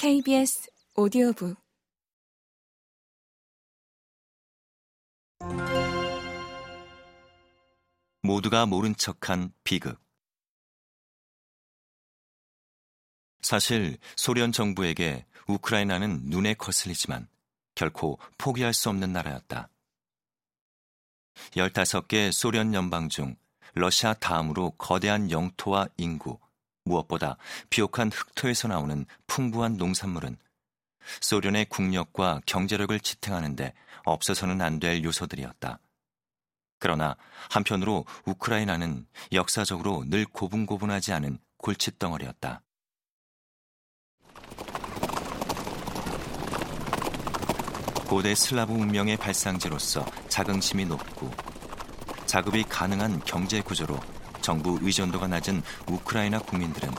KBS 오디오북 모두가 모른 척한 비극. 사실 소련 정부에게 우크라이나는 눈에 거슬리지만 결코 포기할 수 없는 나라였다. 15개 소련 연방 중 러시아 다음으로 거대한 영토와 인구, 무엇보다 비옥한 흑토에서 나오는 풍부한 농산물은 소련의 국력과 경제력을 지탱하는데 없어서는 안 될 요소들이었다. 그러나 한편으로 우크라이나는 역사적으로 늘 고분고분하지 않은 골칫덩어리였다. 고대 슬라브 문명의 발상지로서 자긍심이 높고 자급이 가능한 경제 구조로 정부 의존도가 낮은 우크라이나 국민들은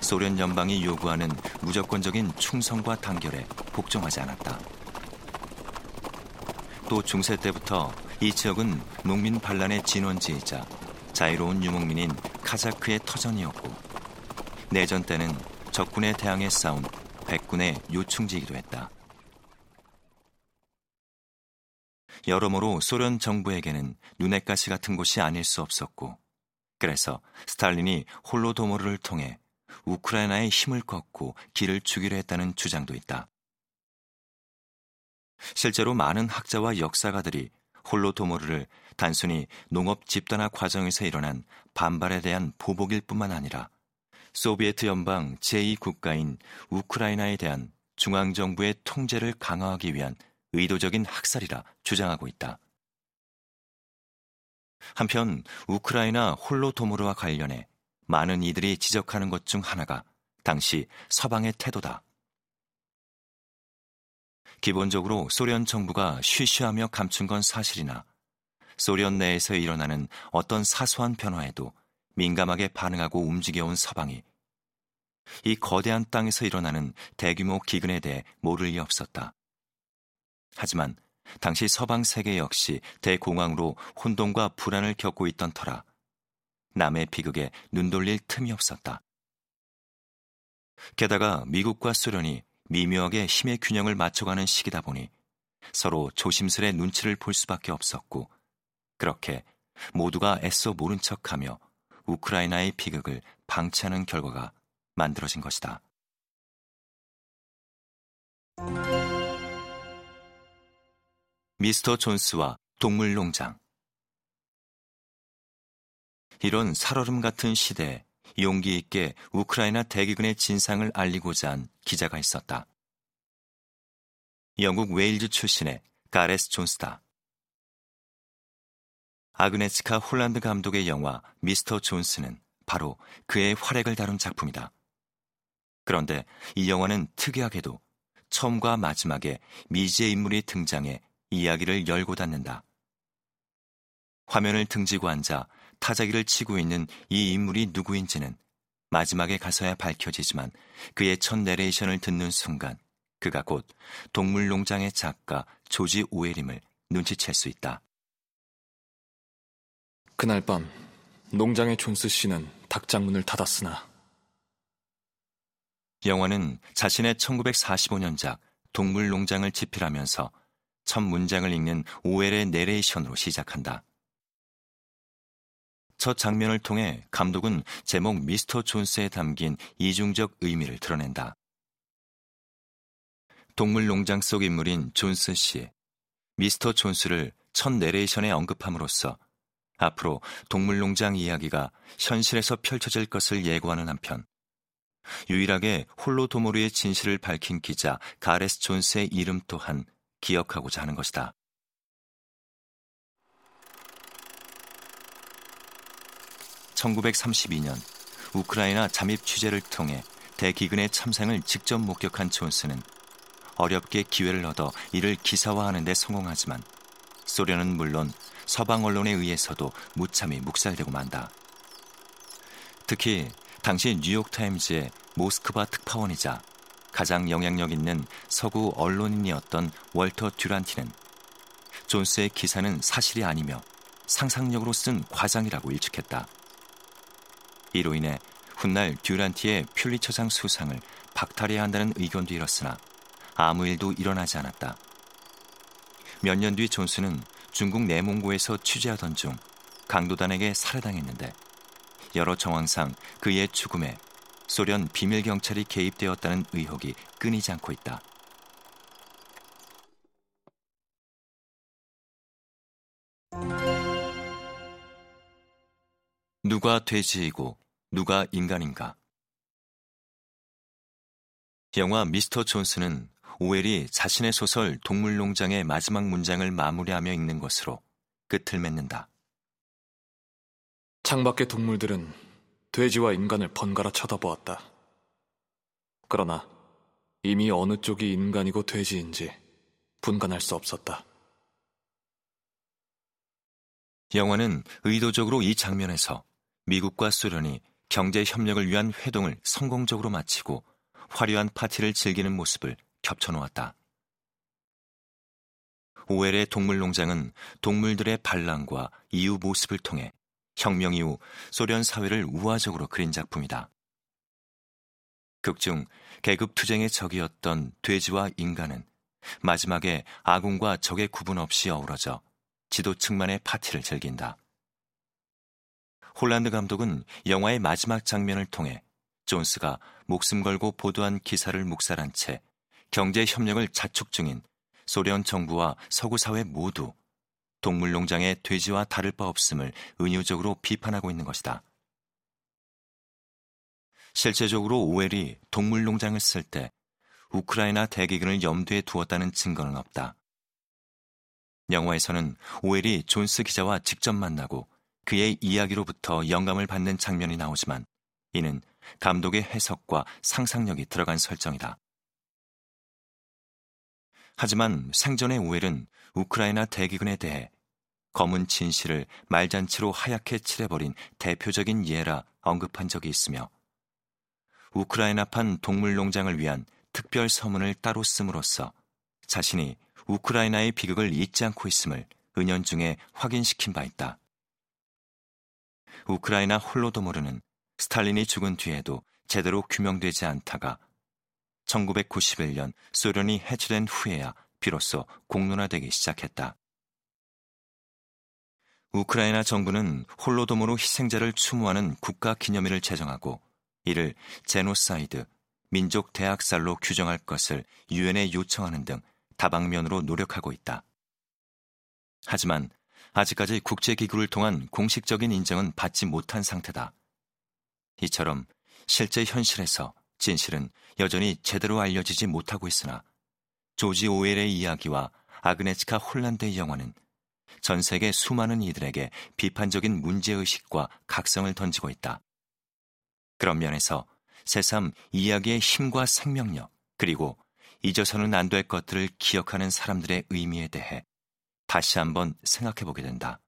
소련 연방이 요구하는 무조건적인 충성과 단결에 복종하지 않았다. 또 중세 때부터 이 지역은 농민 반란의 진원지이자 자유로운 유목민인 카자크의 터전이었고 내전 때는 적군에 대항해 싸운 백군의 요충지이기도 했다. 여러모로 소련 정부에게는 눈엣 가시 같은 곳이 아닐 수 없었고 그래서 스탈린이 홀로도모르를 통해 우크라이나의 힘을 꺾고 길을 주기로 했다는 주장도 있다. 실제로 많은 학자와 역사가들이 홀로도모르를 단순히 농업 집단화 과정에서 일어난 반발에 대한 보복일 뿐만 아니라 소비에트 연방 제2국가인 우크라이나에 대한 중앙정부의 통제를 강화하기 위한 의도적인 학살이라 주장하고 있다. 한편 우크라이나 홀로도모르와 관련해 많은 이들이 지적하는 것 중 하나가 당시 서방의 태도다. 기본적으로 소련 정부가 쉬쉬하며 감춘 건 사실이나 소련 내에서 일어나는 어떤 사소한 변화에도 민감하게 반응하고 움직여온 서방이 이 거대한 땅에서 일어나는 대규모 기근에 대해 모를 리 없었다. 하지만 당시 서방 세계 역시 대공황으로 혼돈과 불안을 겪고 있던 터라 남의 비극에 눈 돌릴 틈이 없었다. 게다가 미국과 소련이 미묘하게 힘의 균형을 맞춰가는 시기다 보니 서로 조심스레 눈치를 볼 수밖에 없었고 그렇게 모두가 애써 모른 척하며 우크라이나의 비극을 방치하는 결과가 만들어진 것이다. 미스터 존스와 동물농장 이런 살얼음 같은 시대에 용기 있게 우크라이나 대기근의 진상을 알리고자 한 기자가 있었다. 영국 웨일즈 출신의 가레스 존스다. 아그네츠카 홀란드 감독의 영화 미스터 존스는 바로 그의 활약을 다룬 작품이다. 그런데 이 영화는 특이하게도 처음과 마지막에 미지의 인물이 등장해 이야기를 열고 닫는다. 화면을 등지고 앉아 타자기를 치고 있는 이 인물이 누구인지는 마지막에 가서야 밝혀지지만 그의 첫 내레이션을 듣는 순간 그가 곧 동물농장의 작가 조지 오웰임을 눈치챌 수 있다. 그날 밤 농장의 존스 씨는 닭장문을 닫았으나 영화는 자신의 1945년작 동물농장을 집필하면서 첫 문장을 읽는 오웰의 내레이션으로 시작한다. 첫 장면을 통해 감독은 제목 미스터 존스에 담긴 이중적 의미를 드러낸다. 동물 농장 속 인물인 존스 씨, 미스터 존스를 첫 내레이션에 언급함으로써 앞으로 동물 농장 이야기가 현실에서 펼쳐질 것을 예고하는 한편 유일하게 홀로 도모르의 진실을 밝힌 기자 가레스 존스의 이름 또한 기억하고자 하는 것이다. 1932년 우크라이나 잠입 취재를 통해 대기근의 참상을 직접 목격한 존스는 어렵게 기회를 얻어 이를 기사화하는 데 성공하지만 소련은 물론 서방 언론에 의해서도 무참히 묵살되고 만다. 특히 당시 뉴욕타임즈의 모스크바 특파원이자 가장 영향력 있는 서구 언론인이었던 월터 듀란티는 존스의 기사는 사실이 아니며 상상력으로 쓴 과장이라고 일축했다. 이로 인해 훗날 듀란티의 퓰리처상 수상을 박탈해야 한다는 의견도 일었으나 아무 일도 일어나지 않았다. 몇 년 뒤 존스는 중국 내몽고에서 취재하던 중 강도단에게 살해당했는데 여러 정황상 그의 죽음에 소련 비밀 경찰이 개입되었다는 의혹이 끊이지 않고 있다. 누가 돼지이고 누가 인간인가? 영화 미스터 존스는 오웰이 자신의 소설 동물농장의 마지막 문장을 마무리하며 읽는 것으로 끝을 맺는다. 창밖의 동물들은 돼지와 인간을 번갈아 쳐다보았다. 그러나 이미 어느 쪽이 인간이고 돼지인지 분간할 수 없었다. 영화는 의도적으로 이 장면에서 미국과 소련이 경제 협력을 위한 회동을 성공적으로 마치고 화려한 파티를 즐기는 모습을 겹쳐놓았다. 오웰의 동물농장은 동물들의 반란과 이유 모습을 통해 혁명 이후 소련 사회를 우화적으로 그린 작품이다. 극중 계급 투쟁의 적이었던 돼지와 인간은 마지막에 아군과 적의 구분 없이 어우러져 지도층만의 파티를 즐긴다. 홀란드 감독은 영화의 마지막 장면을 통해 존스가 목숨 걸고 보도한 기사를 묵살한 채 경제 협력을 자축 중인 소련 정부와 서구 사회 모두 동물농장의 돼지와 다를 바 없음을 은유적으로 비판하고 있는 것이다. 실제적으로 오웰이 동물농장을 쓸 때 우크라이나 대기근을 염두에 두었다는 증거는 없다. 영화에서는 오웰이 존스 기자와 직접 만나고 그의 이야기로부터 영감을 받는 장면이 나오지만 이는 감독의 해석과 상상력이 들어간 설정이다. 하지만 생전의 오웰은 우크라이나 대기근에 대해 검은 진실을 말잔치로 하얗게 칠해버린 대표적인 예라 언급한 적이 있으며 우크라이나판 동물농장을 위한 특별 서문을 따로 씀으로써 자신이 우크라이나의 비극을 잊지 않고 있음을 은연중에 확인시킨 바 있다. 우크라이나 홀로도모르는 스탈린이 죽은 뒤에도 제대로 규명되지 않다가 1991년 소련이 해체된 후에야 비로소 공론화되기 시작했다. 우크라이나 정부는 홀로도모로 희생자를 추모하는 국가 기념일을 제정하고 이를 제노사이드, 민족 대학살로 규정할 것을 유엔에 요청하는 등 다방면으로 노력하고 있다. 하지만 아직까지 국제기구를 통한 공식적인 인정은 받지 못한 상태다. 이처럼 실제 현실에서 진실은 여전히 제대로 알려지지 못하고 있으나 조지 오웰의 이야기와 아그네츠카 홀란드의 영화는 전 세계 수많은 이들에게 비판적인 문제의식과 각성을 던지고 있다. 그런 면에서 새삼 이야기의 힘과 생명력, 그리고 잊어서는 안 될 것들을 기억하는 사람들의 의미에 대해 다시 한번 생각해 보게 된다.